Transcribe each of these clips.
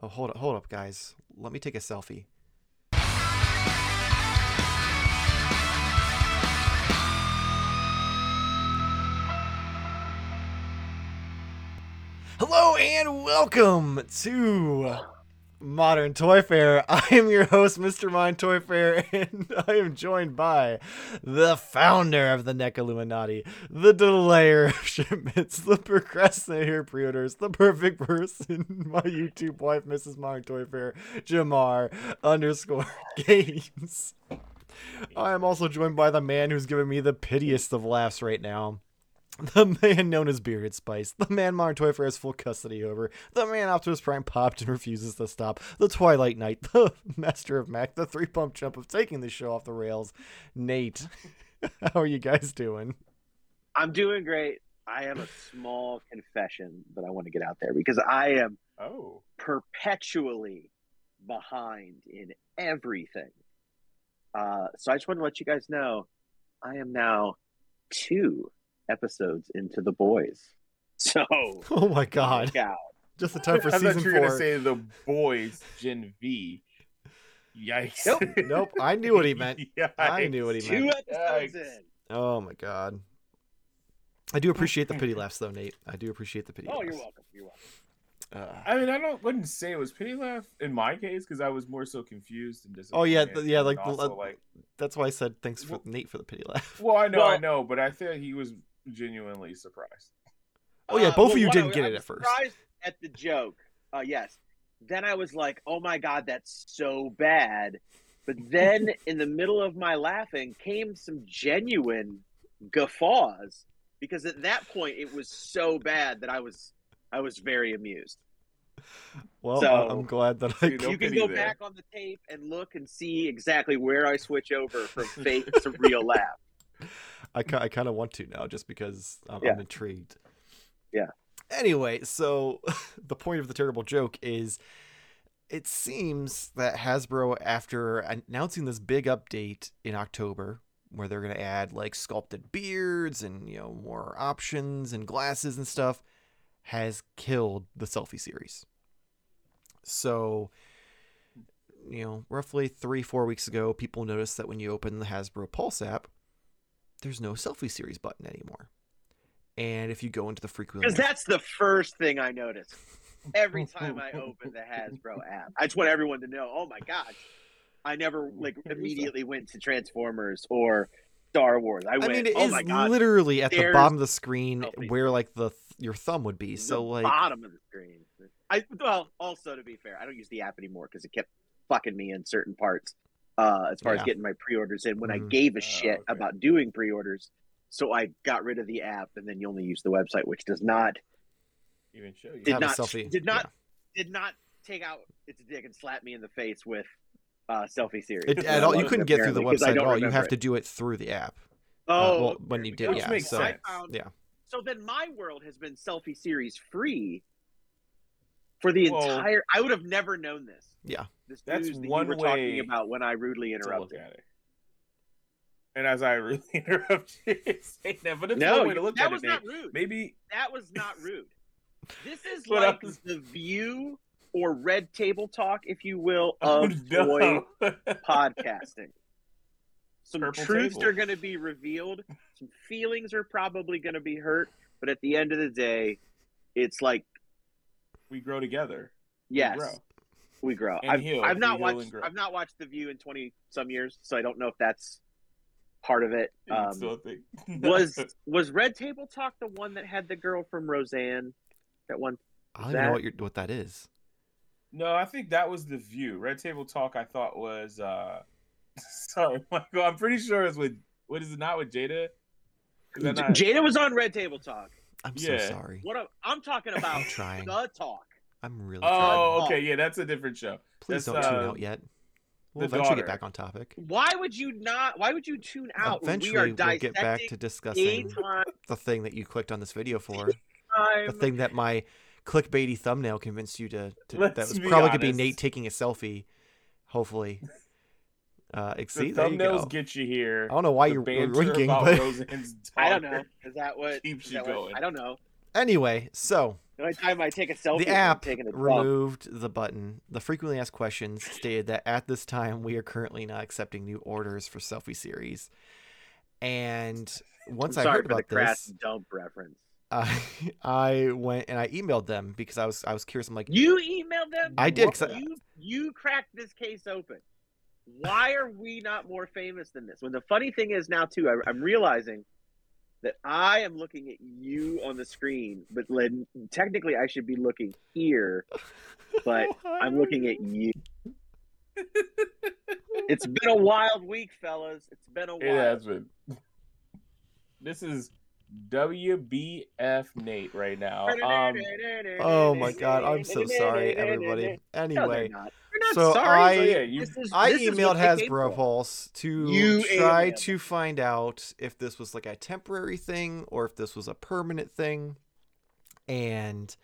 Oh, hold up, hold up, guys. Let me take a selfie. Hello and welcome to Modern Toyfare. I am your host, Mr. Mind Toy Fair, and I am joined by the founder of the NEC Illuminati, the delayer of shipments, the procrastinator pre-orders, the perfect person, my YouTube wife, Mrs. Modern Toy Fair, Jarmar underscore games. I am also joined by the man who's giving me the pitiest of laughs right now. The man known as Bearded Spice, the man Modern Toyfare has full custody over, the man Optimus Prime popped and refuses to stop, the Twilight Knight, the Master of Mac, the three pump jump of taking the show off the rails, Nate. How are you guys doing? I'm doing great. I have a small confession that I want to get out there because I am Oh. perpetually behind in everything. Uh, so I just want to let you guys know I am now two episodes into the boys. So Oh my god. out. Just the time for I thought season you were gonna four. say the boys Gen V. Yikes. Nope, Nope, I knew what he meant. I knew what he meant. Two episodes Yikes. in. Oh my god. I do appreciate the pity laughs though, Nate. I do appreciate the pity Oh, laughs. you're welcome. You're welcome. Uh, I mean, I don't wouldn't say it was pity laugh in my case because I was more so confused and disappointed. Oh, yeah, disappointed. th- yeah, like the- also, uh, like. that's why I said thanks for Well- Nate for the pity laugh. Well, I know, I know, but I feel he was genuinely surprised. Oh, yeah, Uh, both of you didn't I- get I it at first. Surprised at the joke. Uh, yes. Then I was like, "Oh my god, that's so bad." But then, in the middle of my laughing, came some genuine guffaws because at that point it was so bad that I was, I was very amused. Well, So- I- I'm glad that I See, no you can pity go there. back on the tape and look and see exactly where I switch over from fake to real laugh. I, I kind of want to now just because I'm, I'm intrigued. Yeah. Anyway, so the point of the terrible joke is it seems that Hasbro, after announcing this big update in October, where they're going to add like sculpted beards and, you know, more options and glasses and stuff, has killed the selfie series. So, you know, roughly three, four weeks ago, people noticed that when you open the Hasbro Pulse app, there's no selfie series button anymore. And if you go into the frequently Because that's the first thing I notice every time I open the Hasbro app. I just want everyone to know. Oh my god, I never like immediately went to Transformers or Star Wars. I I went. mean, it oh is my god, literally at the bottom of the screen selfie. where like the your thumb would be. the So like, bottom of the screen. I well, also to be fair, I don't use the app anymore because it kept fucking me in certain parts. Uh, as far Yeah. as getting my pre-orders in, when I Mhm. gave a Oh, shit okay. about doing pre-orders, so I got rid of the app, and then you only use the website, which does not Even show you. did have a not selfie. did not did not take out its dick and slap me in the face with uh, selfie series. It, at all, you couldn't get through the Apparently, 'cause I website at all. You have it. to do it through the app. Oh, Uh, well, when you did, Which yeah. makes so sense. Found- yeah, So then my world has been selfie series free for the Well- entire. I would have never known this. yeah. This That's news that one you were talking about when I rudely interrupted. at it. And as I rudely interrupted, you, saying that, but it's No, one way to look that at was it. not Nate. rude. Maybe That was not rude. This is What like else? the view or red table talk, if you will, oh, of no. podcasting. Some Purple truths table. are going to be revealed. Some feelings are probably going to be hurt. But at the end of the day, it's like, we grow together. We yes, grow. we grow. I've, heal. I've not watched. I've not watched The View in twenty some years, so I don't know if that's part of it. Um, was was Red Table Talk the one that had the girl from Roseanne? That one. I don't even know what you're, what that is. No, I think that was the view. Red Table Talk. I thought was. uh Sorry, Michael. I'm pretty sure it's with. What is it? Not with Jada. Is not? Jada was on Red Table Talk. I'm so sorry. What I'm, I'm talking about I'm trying. the talk. I'm really. Oh, Talk. okay. Yeah, that's a different show. Please that's, don't tune uh, out yet. We'll the eventually daughter. get back on topic. Why would you not? Why would you tune out? when Eventually, we are we'll get back to discussing daytime. the thing that you clicked on this video for. the thing that my clickbaity thumbnail convinced you to, to that was probably gonna be. Nate taking a selfie. Hopefully. Uh The see, there you thumbnails get you here. I don't know why The you're banter winking, but Roseanne's I don't know. Is that what? Keeps is you that what- going. I don't know. anyway, so The only time I take a selfie, the is I'm app taking a dump. removed the button. The frequently asked questions stated that at this time we are currently not accepting new orders for selfie series. And once I'm I sorry heard for the about this, dump reference. I I went and I emailed them because I was I was curious. I'm like, You emailed them. I did, 'cause I- You you cracked this case open. Why are we not more famous than this? When the funny thing is now too, I, I'm realizing that I am looking at you on the screen, but Lynn, technically I should be looking here. But I'm looking at you. It's been a wild week, fellas. It's been a It wild. has been. This is WBF Nate right now. Um, Oh my god, I'm so sorry, everybody. Anyway, not. They're not so sorry. I- so yeah, you This is- I this emailed what they came Hasbro. Pulse to You try emailed to find out if this was like a temporary thing or if this was a permanent thing. And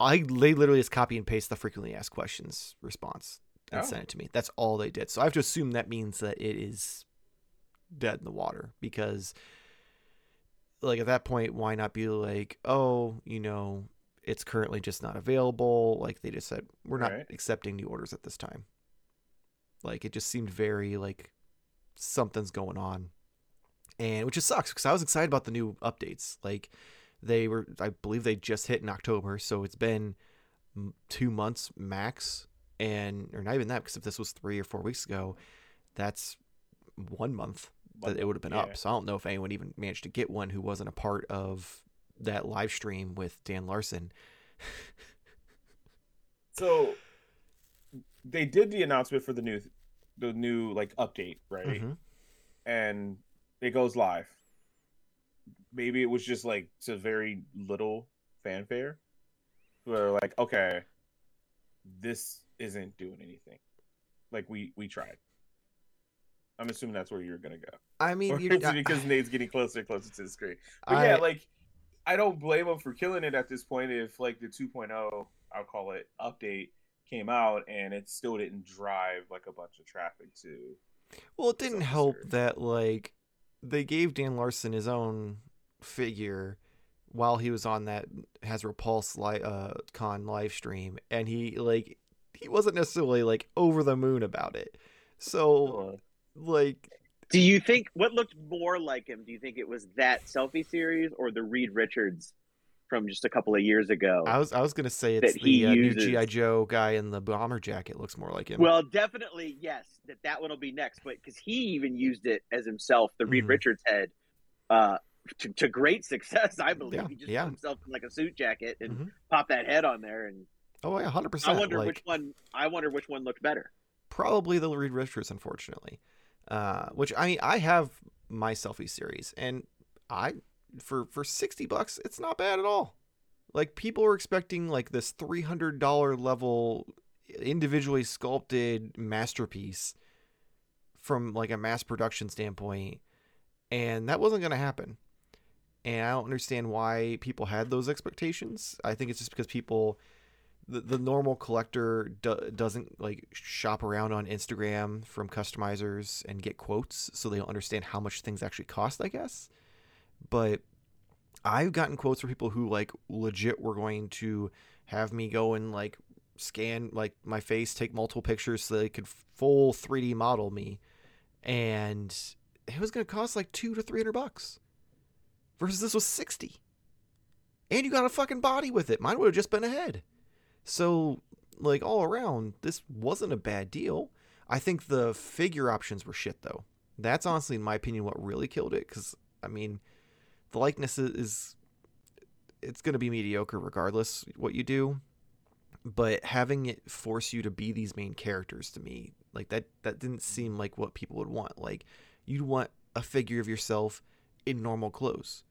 I they literally just copy and paste the frequently asked questions response and Oh. sent it to me. That's all they did. So I have to assume that means that it is dead in the water because like at that point why not be like, "Oh, you know, it's currently just not available." Like they just said, "We're not Right. accepting new orders at this time." Like it just seemed very like something's going on. And which just sucks because I was excited about the new updates. Like they were I believe they just hit in October, so it's been 2 months max and or not even that because if this was 3 or 4 weeks ago, that's 1 month that it would have been yeah. up. So I don't know if anyone even managed to get one who wasn't a part of that live stream with Dan Larson. So they did the announcement for the new, the new like update, right? Mhm. And it goes live. Maybe it was just like to very little fanfare. Where like, okay, this isn't doing anything. Like we we tried. I'm assuming that's where you're gonna go. I mean, Or you is it because Nate's getting closer and closer to the screen. But I, yeah, like I don't blame them for killing it at this point. If like the 2.0, I'll call it update, came out and it still didn't drive like a bunch of traffic to. Well, it didn't help absurd. that like they gave Dan Larson his own figure while he was on that has Pulse li- uh, con live stream, and he like he wasn't necessarily like over the moon about it. So like Do you think what looked more like him? Do you think it was that selfie series or the Reed Richards from just a couple of years ago? I was I was gonna say it's the uh, new GI Joe guy in the bomber jacket looks more like him. Well, definitely yes. That that one will be next, but because he even used it as himself, the Reed Mhm. Richards head, uh, to, to great success. I believe Yeah, he just yeah. put himself in like a suit jacket and Mhm. popped that head on there, and oh yeah, hundred percent. I wonder like, which one. I wonder which one looked better. probably the Reed Richards, unfortunately. Uh, which I mean, I have my selfie series, and I for for sixty bucks, it's not bad at all. Like people were expecting like this three hundred dollar level, individually sculpted masterpiece from like a mass production standpoint, and that wasn't gonna happen. And I don't understand why people had those expectations. I think it's just because people the, the normal collector do, doesn't like shop around on Instagram from customizers and get quotes, so they don't understand how much things actually cost, I guess. But I've gotten quotes from people who like legit were going to have me go and like scan like my face, take multiple pictures so they could full 3D model me, and it was going to cost like two to three hundred bucks, versus this was sixty. And you got a fucking body with it. Mine would have just been a head. So, like all around, this wasn't a bad deal. I think the figure options were shit though. That's honestly, in my opinion, what really killed it. Because I mean, the likeness is, it's going to be mediocre regardless what you do. But having it force you to be these main characters to me, like that, that didn't seem like what people would want. Like you'd want a figure of yourself in normal clothes.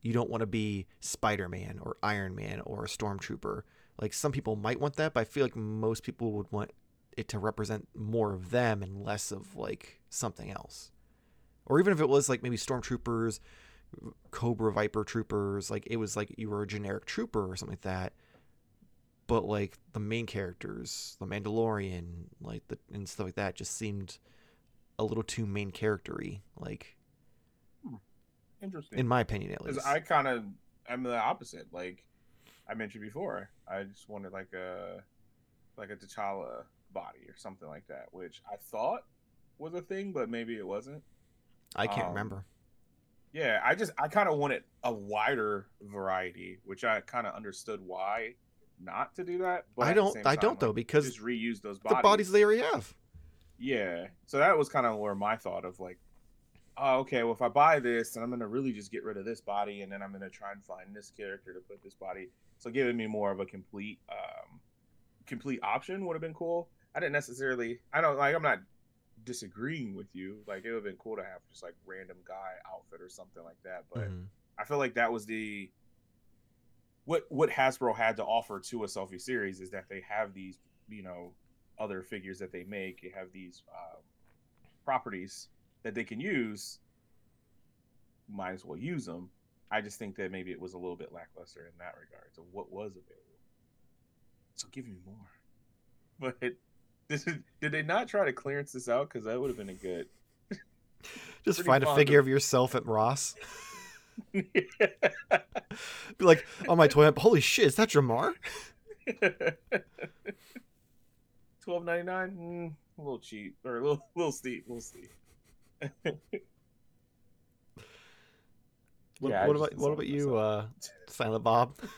You don't want to be Spider Man or Iron Man or a Stormtrooper like some people might want that, but I feel like most people would want it to represent more of them and less of like something else. Or even if it was like maybe stormtroopers, Cobra Viper troopers, like it was like you were a generic trooper or something like that. But like the main characters, the Mandalorian, like the and stuff like that just seemed a little too main charactery, like hmm. Interesting. in my opinion at Because least. I kind of I'm the opposite. Like I mentioned before. I just wanted like a like a T'Challa body or something like that, which I thought was a thing, but maybe it wasn't. I can't Um, remember. Yeah, I just I kind of wanted a wider variety, which I kind of understood why not to do that. But I don't. I time, don't though because just reuse those the bodies. bodies they already have. Yeah, so that was kind of where my thought of like, oh, okay, well if I buy this, then I'm gonna really just get rid of this body, and then I'm gonna try and find this character to put this body. So giving me more of a complete, um, complete option would have been cool. I didn't necessarily. I don't like. I'm not disagreeing with you. Like it would have been cool to have just like random guy outfit or something like that. But Mhm. I feel like that was the what what Hasbro had to offer to a selfie series is that they have these you know other figures that they make. You have these um, properties that they can use. Might as well use them. I just think that maybe it was a little bit lackluster in that regard. So what was available? So give me more. But this is, did they not try to clearance this out? Because that would have been a good. Just find a figure of- of yourself at Ross. Be like on my toy. Holy shit! Is that Jarmar? Twelve ninety nine, mm, a little cheap or a little little steep. We'll see. What, Yeah, what about what about you, uh, Silent Bob?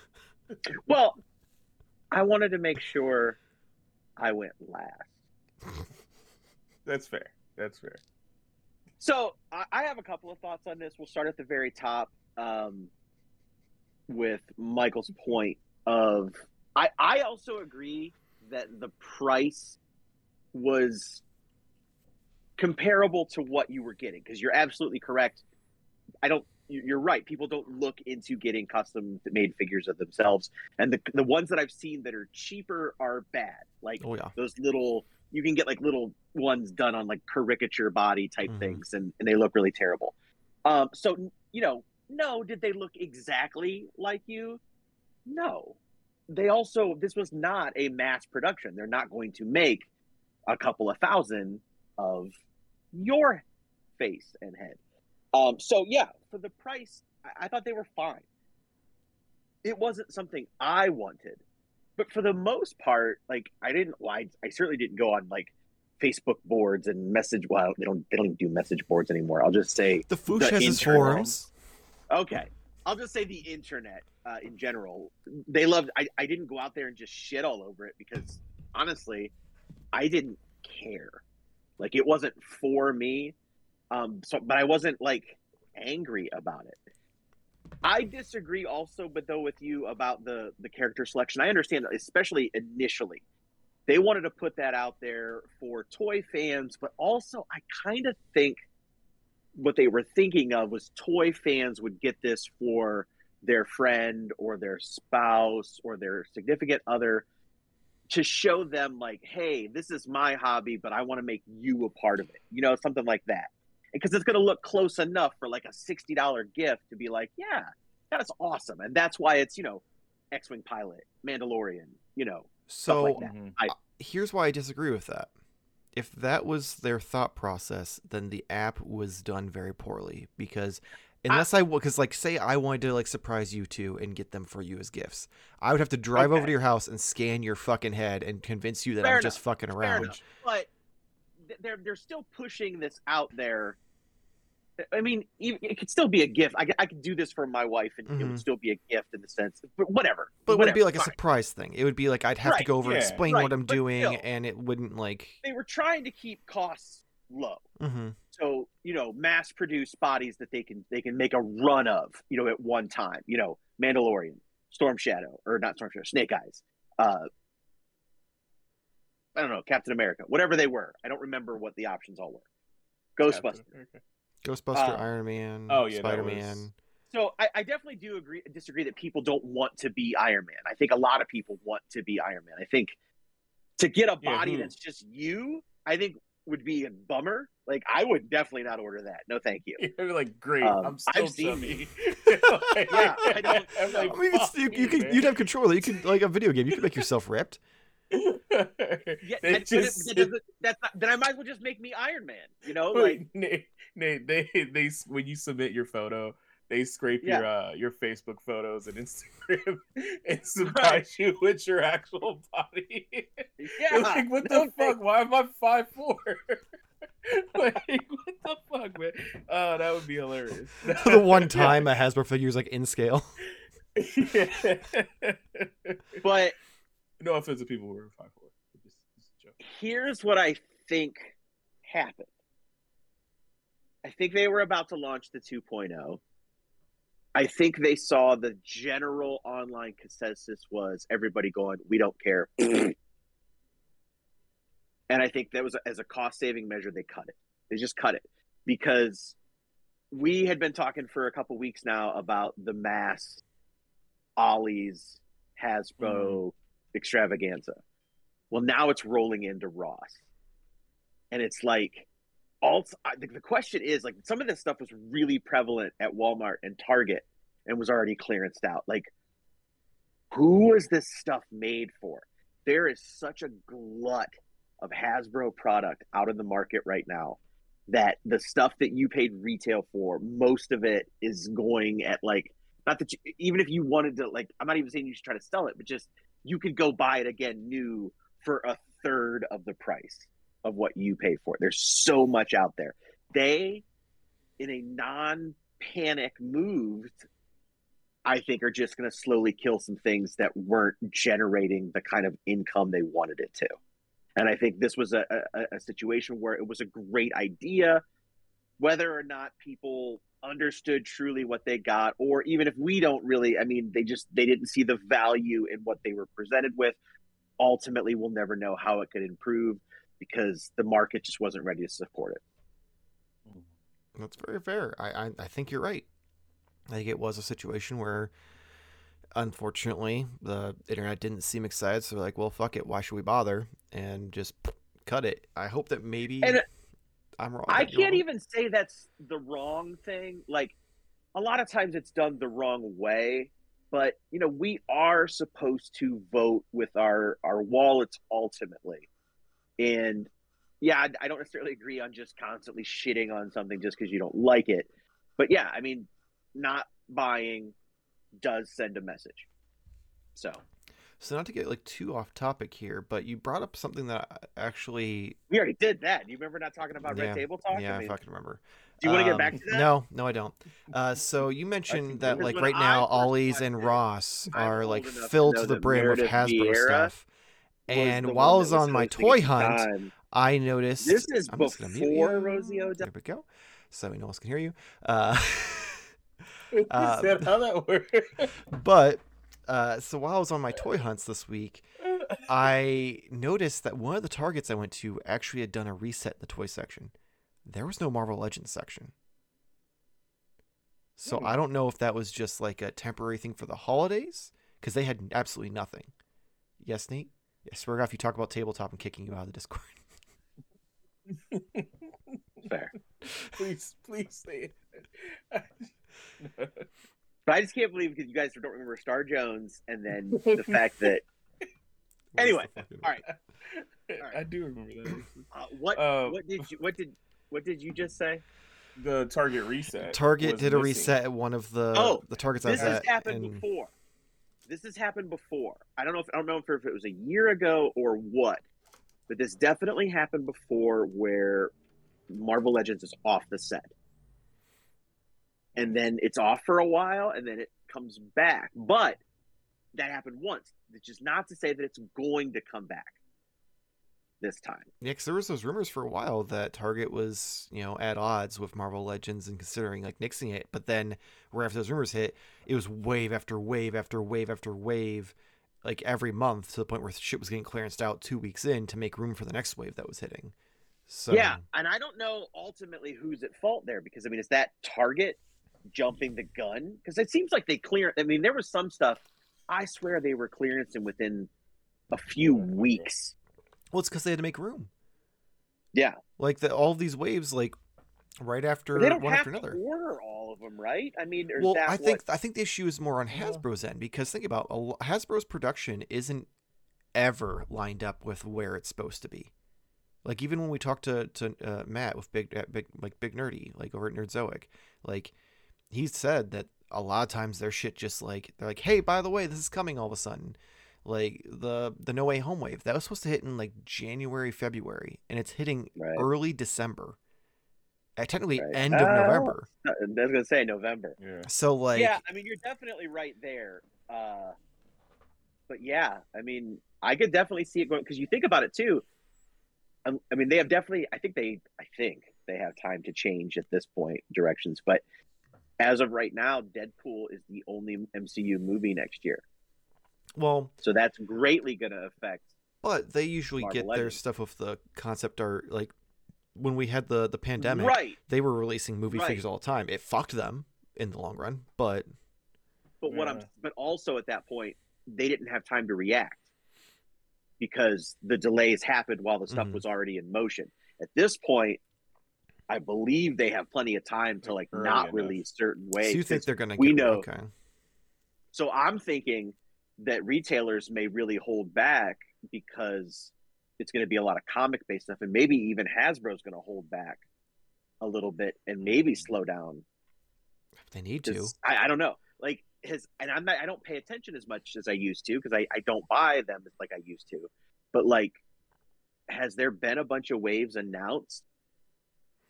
Well, I wanted to make sure I went last. That's fair. That's fair. So I, I have a couple of thoughts on this. We'll start at the very top um, with Michael's point of I, I also agree that the price was comparable to what you were getting because you're absolutely correct. I don't. You- You're right. People don't look into getting custom made figures of themselves, and the the ones that I've seen that are cheaper are bad. Like Oh yeah. those little you can get like little ones done on like caricature body type Mhm. things and, and they look really terrible um so you know no did they look exactly like you no they also this was not a mass production they're not going to make a couple of thousand of your face and head um so yeah for the price i, I thought they were fine it wasn't something i wanted but for the most part, like I didn't, well, I, I certainly didn't go on like Facebook boards and message. Well, they don't, they don't even do message boards anymore. I'll just say, The Fwoosh The has his forums. okay, I'll just say the internet uh, in general. They loved. I, I didn't go out there and just shit all over it because honestly, I didn't care. Like it wasn't for me. Um. So, but I wasn't like angry about it. I disagree also, but though with you about the the character selection, I understand, especially initially, they wanted to put that out there for toy fans, but also I kind of think what they were thinking of was toy fans would get this for their friend or their spouse or their significant other to show them like, hey, this is my hobby, but I want to make you a part of it. You know, something like that because it's going to look close enough for like a $60 gift to be like, yeah, that's awesome. And that's why it's, you know, X Wing pilot, Mandalorian, you know, So like that. Mhm. here's why I disagree with that. If that was their thought process, then the app was done very poorly because unless I because like say I wanted to like surprise you two and get them for you as gifts, I would have to drive over to your house and scan your fucking head and convince you that Fair I'm just fucking around. enough. But they're they're still pushing this out there. I mean, it could still be a gift. I, could- I could do this for my wife, and it Mhm. would still be a gift in the sense. But whatever. But it wouldn't be whatever, like a surprise thing. It would be like I'd have to go over and explain right, what I'm but doing, still. and it wouldn't like. They were trying to keep costs low. hmm so you know mass produce bodies that they can they can make a run of you know at one time you know mandalorian storm shadow or not storm shadow snake eyes uh i don't know captain america whatever they were i don't remember what the options all were Ghostbusters. Captain America. Ghostbuster, Uh, Iron Man, oh, yeah, that Spider was- Man. so I, I definitely do agree disagree that people don't want to be iron man i think a lot of people want to be iron man i think to get a body who? that's just you i think would be a bummer like i would definitely not order that no thank you You'd like, great, Um, I'm still I've seen chubby. Yeah, I don't- I'm like, I mean, it's, you, me, you could man. you'd have control. You could like a video game. You could make yourself ripped. Yeah, they that, but it- just that doesn't- that's not, then I might as well just make me Iron Man. You know, like Nate, Nate, they they when you submit your photo, they scrape Yeah. your uh, your Facebook photos and Instagram and surprise you with your actual body. Yeah, like, what no the fuck? Why am I five four? like, what the fuck, man? Oh, that would be hilarious. the one time a Hasbro figure is like in scale. yeah. But no offense to people who are five four. Just, just a joke. here's what I think happened. I think they were about to launch the 2.0. I think they saw the general online consensus was everybody going, we don't care. and I think that was as a cost saving measure, they cut it. They just cut it because we had been talking for a couple weeks now about the mass Ollie's Hasbro mm-hmm. Extravaganza. Well, now it's rolling into Ross. And it's like, all the, the question is like some of this stuff was really prevalent at Walmart and Target and was already clearanced out. Like, who is this stuff made for? There is such a glut of Hasbro product out in the market right now that the stuff that you paid retail for, most of it is going at like, not that you, even if you wanted to, like, I'm not even saying you should try to sell it, but just you could go buy it again new for a third of the price of what you paid for it. There's so much out there. They, in a non panic move, I think are just going to slowly kill some things that weren't generating the kind of income they wanted it to. And I think this was a, a, a situation where it was a great idea, whether or not people understood truly what they got, or even if we don't really, I mean, they just they didn't see the value in what they were presented with. Ultimately, we'll never know how it could improve because the market just wasn't ready to support it. Mm. That's very fair. I, I, I think you're right. I think it was a situation where, unfortunately, the internet didn't seem excited. So like, well, fuck it. Why should we bother? And just cut it. I hope that maybe And I'm wrong. I can't wrong. even say that's the wrong thing. Like a lot of times it's done the wrong way, but you know, we are supposed to vote with our our wallets ultimately. And yeah, I, I don't necessarily agree on just constantly shitting on something just because you don't like it. But yeah, I mean, not buying does send a message. So So not to get like too off topic here, but you brought up something that I actually we already did that. You remember not talking about Yeah, Red Table Talk? yeah, I I mean, fucking remember. do you want to Um, get back to that? No, no, I don't. Uh, so you mentioned that like right I now, Ollie's and Ross are like filled to the brim with Hasbro Vieira stuff. And while I was on my toy hunt, time. I noticed. This is I'm just gonna mute before. Rosie O'Donnell. There we go. So no one else can hear you. Uh, Uh, how that works? but uh, so while I was on my toy hunts this week, I noticed that one of the targets I went to actually had done a reset in the toy section. There was no Marvel Legends section. So Hmm. I don't know if that was just like a temporary thing for the holidays because they had absolutely nothing. Yes, Nate. I swear if you talk about tabletop, I'm kicking you out of the Discord. Fair. please, please say it. But I just can't believe because you guys don't remember Star Jones and then the fact that Anyway, all right. I do remember that. uh, what Uh, what did you what did what did you just say? The Target reset. Target was did a missing. reset at one of the Oh, the targets I This has happened and- before. This has happened before. I don't know if I don't know if it was a year ago or what, but this definitely happened before where Marvel Legends is off the set. And then it's off for a while and then it comes back. But that happened once. Which is not to say that it's going to come back this time. Yeah, because there was those rumors for a while that Target was, you know, at odds with Marvel Legends and considering like nixing it. But then, where after those rumors hit, it was wave after wave after wave after wave, like every month to the point where shit was getting clearanced out two weeks in to make room for the next wave that was hitting. So Yeah, and I don't know ultimately who's at fault there because I mean, is that Target jumping the gun? Because it seems like they clear. I mean, there was some stuff. I swear they were clearancing within a few weeks. well, it's because they had to make room. Yeah, Like the all these waves, like right after they don't one have after to another. order all of them, right? I mean, well, I think I think the issue is more on. Hasbro's end because think about Hasbro's production isn't ever lined up with where it's supposed to be. Like even when we talked to to uh, Matt with big uh, big like big nerdy like over at Nerdzoic, like he said that a lot of times their shit just like they're like, hey, by the way, this is coming all of a sudden. Like the the No Way Home wave that was supposed to hit in like January, February, and it's hitting Right. early December. Uh, technically, Right. end of Oh. November. I was gonna say November. Yeah. So like, yeah, I mean you're definitely right there. Uh, but yeah, I mean I could definitely see it going because you think about it too. Um, I mean they have definitely. I think they. I think they have time to change at this point directions, but as of right now, Deadpool is the only MCU movie next year, well, so that's greatly going to affect. but they usually Marvel get their stuff with the concept art. Like when we had the the pandemic, Right, they were releasing movie Right. figures all the time. It fucked them in the long run, but but what I'm. But also at that point, they didn't have time to react because the delays happened while the stuff Mhm. was already in motion. At this point, I believe they have plenty of time to like Early not enough. release certain so ways. you think they're gonna? we get, know- Okay. so I'm thinking that retailers may really hold back because it's going to be a lot of comic based stuff, and maybe even Hasbro's going to hold back a little bit and maybe hmm. slow down. If They need to. I, I don't know, like his, and I'm not, I don't pay attention as much as I used to because I, I don't buy them like I used to. But like, has there been a bunch of waves announced?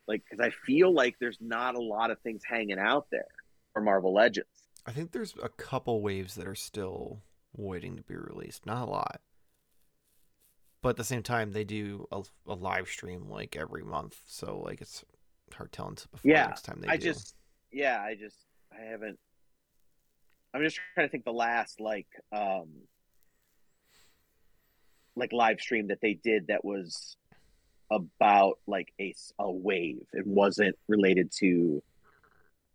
Like, because I feel like there's not a lot of things hanging out there for Marvel Legends. I think there's a couple waves that are still waiting to be released. Not a lot. But at the same time, they do a, a live stream like every month, so like it's hard telling to before Yeah, next time they I do. just, yeah, I just, I haven't. I'm just trying to think the last like, um, like live stream that they did that was about like a, a wave. It wasn't related to,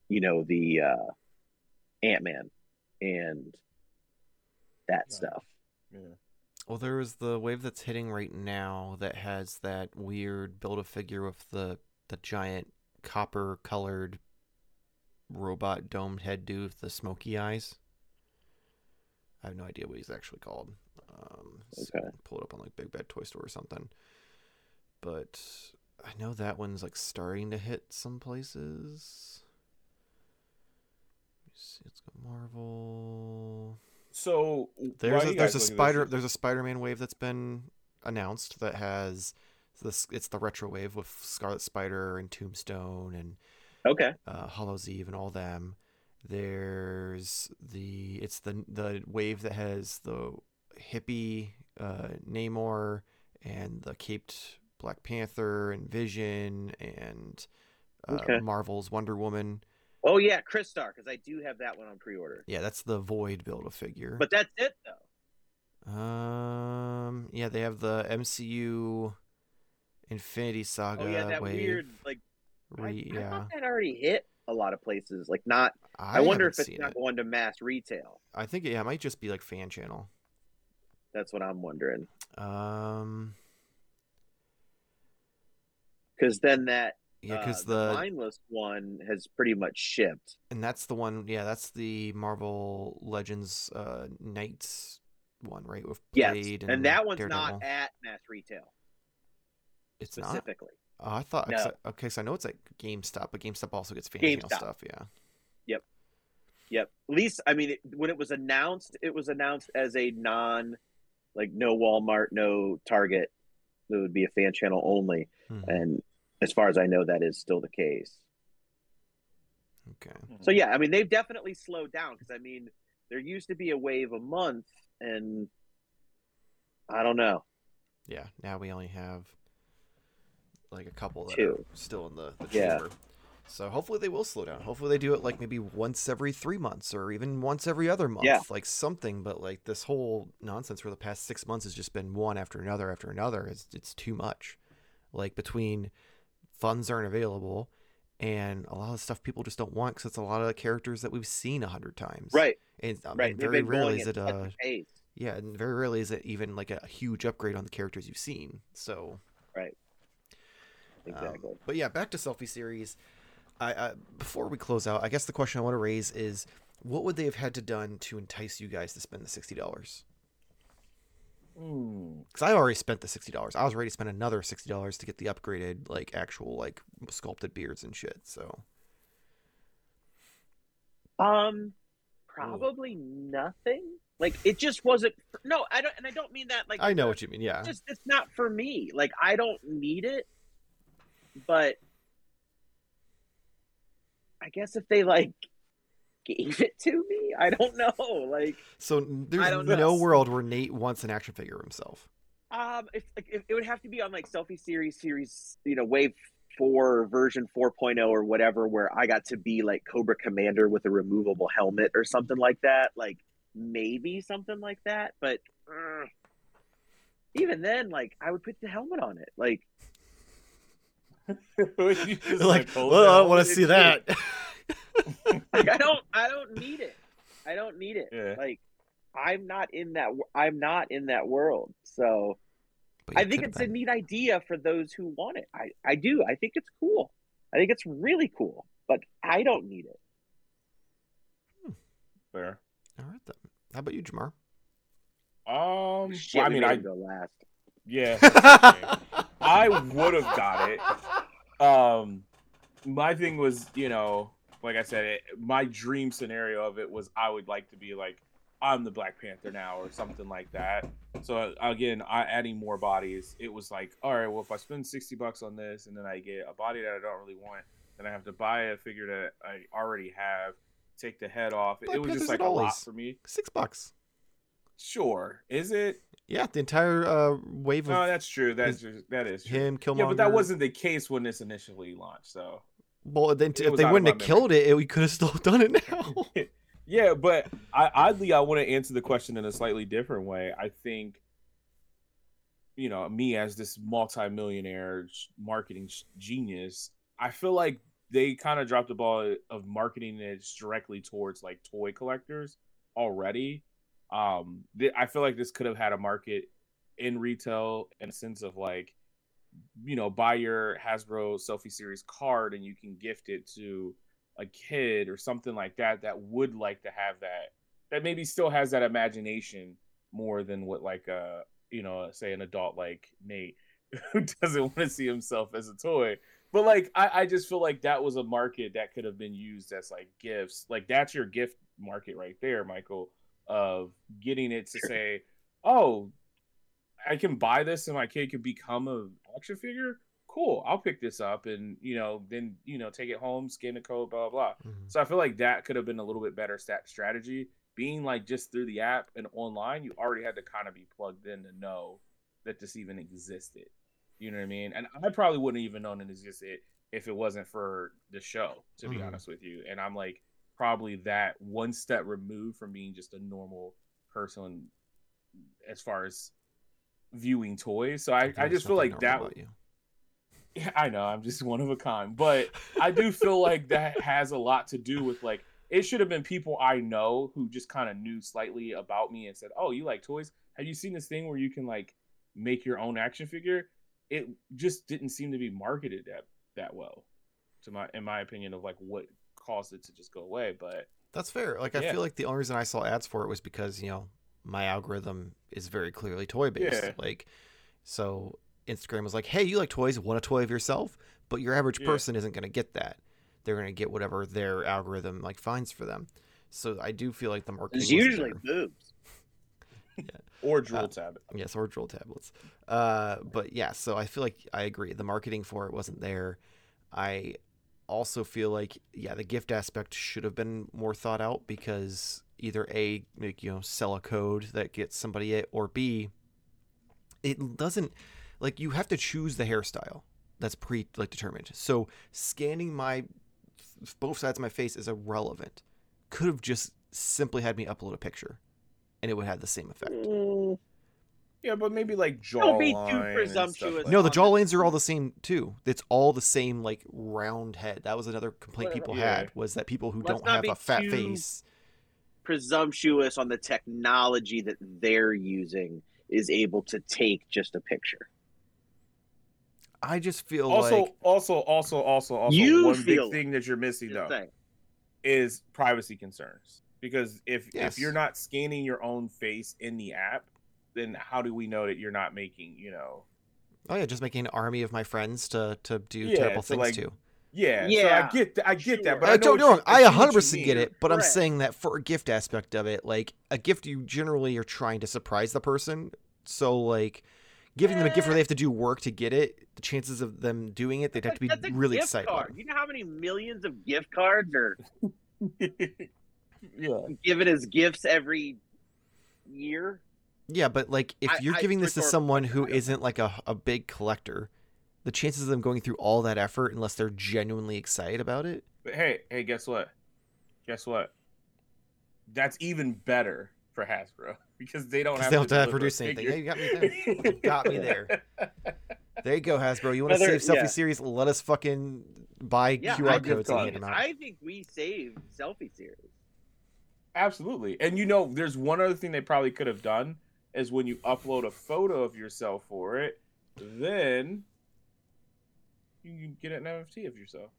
you know, the uh, Ant Man and that Right. stuff. Yeah. Well, there is the wave that's hitting right now that has that weird build a figure with the the giant copper colored robot domed head dude with the smoky eyes. I have no idea what he's actually called. Um, so Okay. pull it up on like Big Bad Toy Store or something. But I know that one's like starting to hit some places. Let me see, it's got Marvel. So There's a, there's a Spider there's a Spider-Man wave that's been announced that has this it's the retro wave with Scarlet Spider and Tombstone and Okay. uh, Hallows' Eve and all them. There's the it's the the wave that has the hippie uh, Namor and the caped Black Panther and Vision and uh, Okay. Marvel's Wonder Woman. Oh yeah, Chris Star, because I do have that one on pre-order. Yeah, that's the Void build a figure. But that's it though. Um, yeah, they have the MCU Infinity Saga Oh yeah, that wave. weird like. I, re- I yeah, thought that already hit a lot of places. Like not. I, I, wonder if it's not it. going to mass retail. I think yeah, it might just be like fan channel. That's what I'm wondering. Um, Because then that yeah, uh, because the, the mindless one has pretty much shipped. and that's the one. Yeah, that's the Marvel Legends uh Knights one, right? With Yes, Blade and, and, that one's Daredevil. not at mass retail It's not. specifically. Oh, I thought. No. I- okay, so I know it's like GameStop, but GameStop also gets fan GameStop. stuff. Yeah. Yep. Yep. At least I mean, it, when it was announced, it was announced as a non, like no Walmart, no Target. It would be a fan channel only, Mhm. and as far as I know, that is still the case. Okay. Mm-hmm. So yeah, I mean they've definitely slowed down because I mean there used to be a wave a month, and I don't know. Yeah, now we only have like a couple that Two. are still in the, the Yeah. chamber. So hopefully they will slow down. Hopefully they do it like maybe once every three months or even once every other month. Yeah. Like something, but like this whole nonsense for the past six months has just been one after another after another. It's it's too much. Like between funds aren't available and a lot of stuff people just don't want because it's a lot of the characters that we've seen a hundred times. Right, And, um, right. and very rarely is it a pace. yeah, and very rarely is it even like a huge upgrade on the characters you've seen. So right Exactly. but yeah, back to selfie series. I, I before we close out, I guess the question I want to raise is, what would they have had to done to entice you guys to spend the sixty dollars? Hmm. Because I already spent the sixty dollars. I was ready to spend another sixty dollars to get the upgraded, like actual like sculpted beards and shit. So Um, probably nothing. Like it just wasn't. No, I don't, and I don't mean that. Like I know what you mean. Yeah. It's just it's not for me. Like I don't need it, but I guess if they like gave it to me, I don't know. Like So n- there's don't no know. world where Nate wants an action figure himself. Um, if like if, it would have to be on like selfie series series, you know, wave four version 4.0 or whatever, where I got to be like Cobra Commander with a removable helmet or something like that. Like maybe something like that, but uh, even then, like I would put the helmet on it. Like You just, like, well, I don't want to see that. like I don't I don't need it. I don't need it. Yeah. Like I'm not in that I'm not in that world. So I think could've it's a neat idea for those who want it. I, I do. I think it's cool. I think it's really cool, but I don't need it. Fair. All right then. How about you, Jarmar? Um, Shit, well, I mean, I him go last. yeah, I would have got it. Um, my thing was, you know, like I said, it, my dream scenario of it was I would like to be like I'm the Black Panther now or something like that. So again, I adding more bodies, it was like, all right, well, if I spend sixty bucks on this and then I get a body that I don't really want, then I have to buy a figure that I already have, take the head off. Black it was Panther's just like a lot for me. Six bucks. Sure, is it? Yeah, the entire uh, wave of No, that's true. That's just, that is true. him, Killmonger. Yeah, but that wasn't the case when this initially launched. So Well, then if they wouldn't have killed it, it, we could have still done it now. yeah, but I, oddly, I want to answer the question in a slightly different way. I think, you know, me as this multi-millionaire marketing genius, I feel like they kind of dropped the ball of marketing it directly towards like toy collectors already. Um, th- I feel like this could have had a market in retail in a sense of like, you know, buy your Hasbro selfie series card and you can gift it to a kid or something like that that would like to have that that maybe still has that imagination more than what like uh you know say an adult like Nate who doesn't want to see himself as a toy. But like I, I just feel like that was a market that could have been used as like gifts. Like that's your gift market right there Michael of getting it to say oh I can buy this and my kid can become a action figure cool i'll pick this up and you know then you know take it home scan the code blah blah blah. Mhm. so i feel like that could have been a little bit better stat strategy. Being like just through the app and online you already had to kind of be plugged in to know that this even existed. You know what i mean? And i probably wouldn't even known it existed if it wasn't for the show to be Mhm. honest with you. And i'm like probably that one step removed from being just a normal person as far as viewing toys so i, I just feel like that yeah, I know. I'm just one of a kind, but I do feel like that has a lot to do with like it should have been people I know who just kind of knew slightly about me and said, "Oh, you like toys? Have you seen this thing where you can like make your own action figure?" It just didn't seem to be marketed that that well, to my in my opinion of like what caused it to just go away. But That's fair. Like I Yeah. feel like the only reason I saw ads for it was because you know my algorithm is very clearly toy based. Yeah. Like, so Instagram was like, "Hey, you like toys? Want a toy of yourself?" But your average Yeah. person isn't going to get that. They're going to get whatever their algorithm like finds for them. So I do feel like the marketing is usually boobs. or drool Uh, tab. Yes, or drill tablets. Uh, but yeah, so I feel like I agree. The marketing for it wasn't there. I also feel like yeah, the gift aspect should have been more thought out because either a like, you know sell a code that gets somebody it, or b it doesn't like you have to choose the hairstyle that's pre like determined. So scanning my both sides of my face is irrelevant. Could have just simply had me upload a picture, and it would have the same effect. Mm, Yeah, but maybe like jaw Don't be too line and stuff presumptuous. like No, the on jaw the- are all the same too. It's all the same like round head. That was another complaint people yeah. had was that people who Let's don't not have be a fat too- face. Presumptuous on the technology that they're using is able to take just a picture. I just feel Also, like also, also, also, also, You one feel big thing that you're missing though saying. is privacy concerns. Because if Yes. if you're not scanning your own face in the app, then how do we know that you're not making, you know? oh yeah, just making an army of my friends to to do Yeah, terrible so, things like, to. Yeah, so Yeah, I get that. I get sure. that, but I know don't what get me wrong, I see what you 100% get it, but I'm saying that for a gift aspect of it, like a gift you generally are trying to surprise the person. So like giving them a gift where they eh. have to do work to get it, the chances of them doing it, they'd have to be That's a really gift excited. card. You know how many millions of gift cards are yeah, given as gifts every year? Yeah, but like if I- you're I- giving this to someone question, who I don't isn't like a, a big collector, the chances of them going through all that effort unless they're genuinely excited about it. but hey, hey, guess what? Guess what? That's even better for Hasbro because they don't 'Cause have they to don't have to produce anything. Yeah, you got me there. You got me there. There you go, Hasbro. You want to save selfie yeah. series? Let us fucking buy Yeah, QR I codes think, and card. hand them out. I think we saved selfie series. Absolutely. And you know, there's one other thing they probably could have done is when you upload a photo of yourself for it, then you can get an NFT of yourself.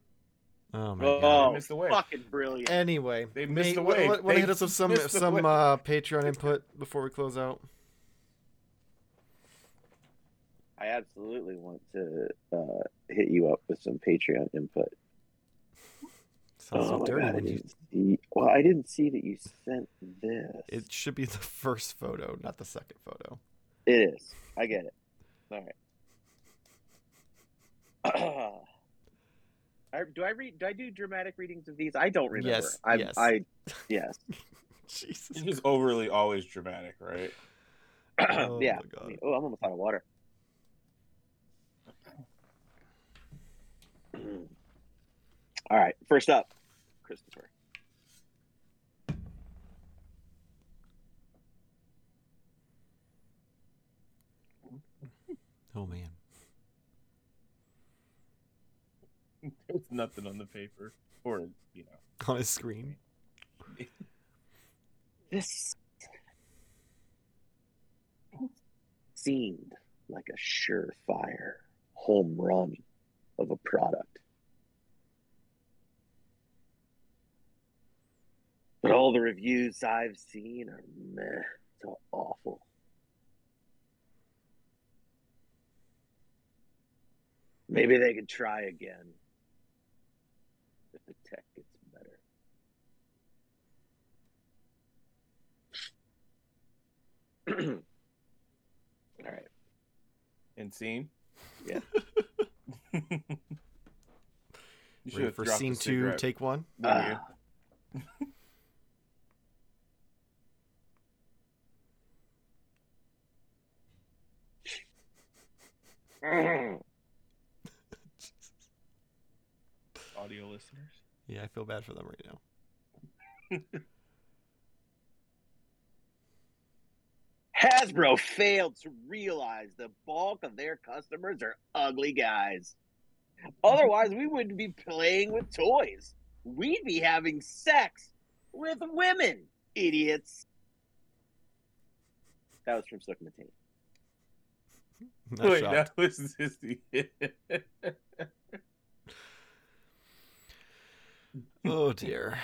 Oh my Oh, god. They missed the way. fucking brilliant. Anyway, They missed Nate, the wa- wave. Want They to hit us with some some uh, Patreon input before we close out? I absolutely want to uh, hit you up with some Patreon input. Sounds so Oh my dirty God, I you. didn't see- well, I didn't see that you sent this. It should be the first photo, not the second photo. It is. I get it. All right. I, do I read? Do I do dramatic readings of these? I don't remember. Yes, I, yes. I yes. Jesus. It's just overly always dramatic, right? Oh yeah. my God. I mean, oh, I'm almost out of water. All right. First up, Christopher. Oh man. There's nothing on the paper. Or, you know. On his screen. This seemed like a surefire home run of a product. But all the reviews I've seen are meh to awful. Maybe they could try again if the tech gets better. All right. And scene? Yeah. you Ready for scene two, cigarette. take one. There Ah. Audio listeners. Yeah, I feel bad for them right now. Hasbro failed to realize the bulk of their customers are ugly guys. Otherwise, we wouldn't be playing with toys. We'd be having sex with women, idiots. That was from Sook Mateen. Not Wait, shocked. that was just the. Oh dear.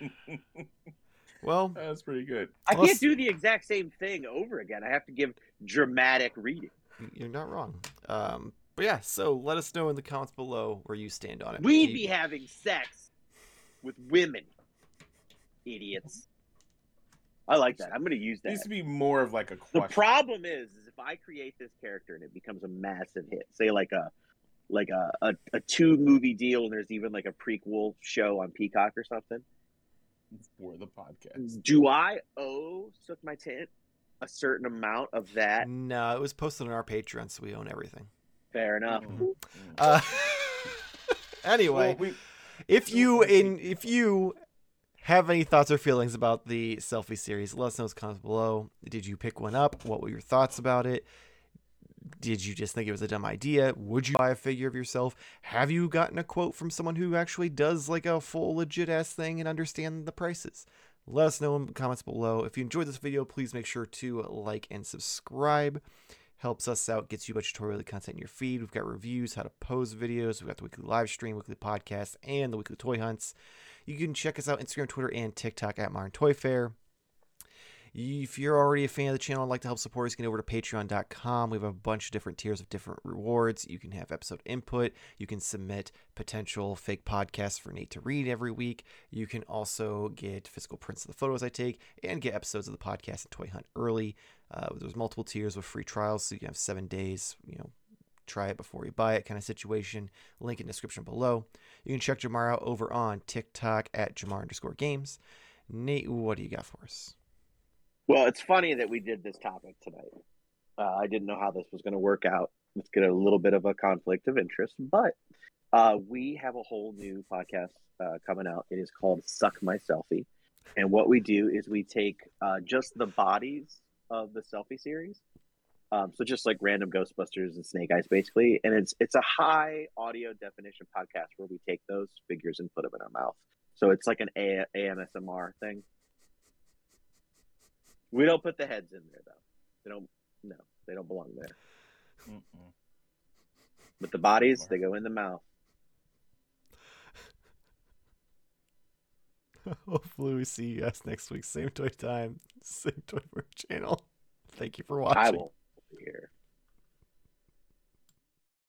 Well, That's pretty good. I Plus- can't do the exact same thing over again. I have to give dramatic reading. you're not wrong. Um, but yeah, so let us know in the comments below where you stand on it. We'd Do be having sex with women, idiots. I like that. I'm going to use that. It needs to be more of like a The problem is, is if I create this character and it becomes a massive hit, say like a like a, a, a two movie deal, and there's even like a prequel show on Peacock or something. For the podcast. Do I owe Sook My Tent a certain amount of that? No, it was posted on our Patreon, so we own everything. Fair enough. Mm. Uh, anyway, Well, we, if you in if you have any thoughts or feelings about the selfie series, let us know in the comments below. Did you pick one up? What were your thoughts about it? Did you just think it was a dumb idea? Would you buy a figure of yourself? Have you gotten a quote from someone who actually does like a full legit ass thing and understand the prices? Let us know in the comments below. If you enjoyed this video, please make sure to like and subscribe. Helps us out, gets you a bunch of tutorial content in your feed. We've got reviews, how to pose videos. We've got the weekly live stream, weekly podcast, and the weekly toy hunts. You can check us out Instagram, Twitter, and TikTok at Modern Toyfare. If you're already a fan of the channel and like to help support us, get over to patreon.com. We have a bunch of different tiers of different rewards. You can have episode input. You can submit potential fake podcasts for Nate to read every week. You can also get physical prints of the photos I take and get episodes of the podcast and Toy Hunt early. Uh, there's multiple tiers with free trials, so you can have seven days, you know, try it before you buy it kind of situation. Link in description below. You can check Jarmar out over on TikTok at Jarmar underscore games. Nate, what do you got for us? Well, it's funny that we did this topic tonight. Uh, I didn't know how this was going to work out. Let's get a little bit of a conflict of interest, but uh, we have a whole new podcast uh, coming out. It is called Suck My Selfie. And what we do is we take uh, just the bodies of the selfie series. Um, so just like random Ghostbusters and Snake Eyes, basically, and it's it's a high audio definition podcast where we take those figures and put them in our mouth. So it's like an a- AMSMR thing. We don't put the heads in there though. They don't. No, they don't belong there. Mm-mm. But the bodies, they go in the mouth. Hopefully, we see you guys next week. Same toy time, same toy for channel. Thank you for watching. I will be here.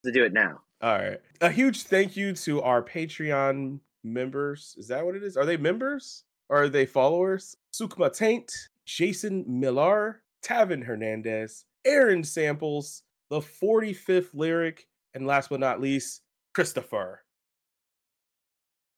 To do it now. All right. A huge thank you to our Patreon members. Is that what it is? Are they members? Or are they followers? Sukma Taint, Jason Millar, Tavin Hernandez, Aaron Samples, the 45th Lyric, and last but not least, Christopher.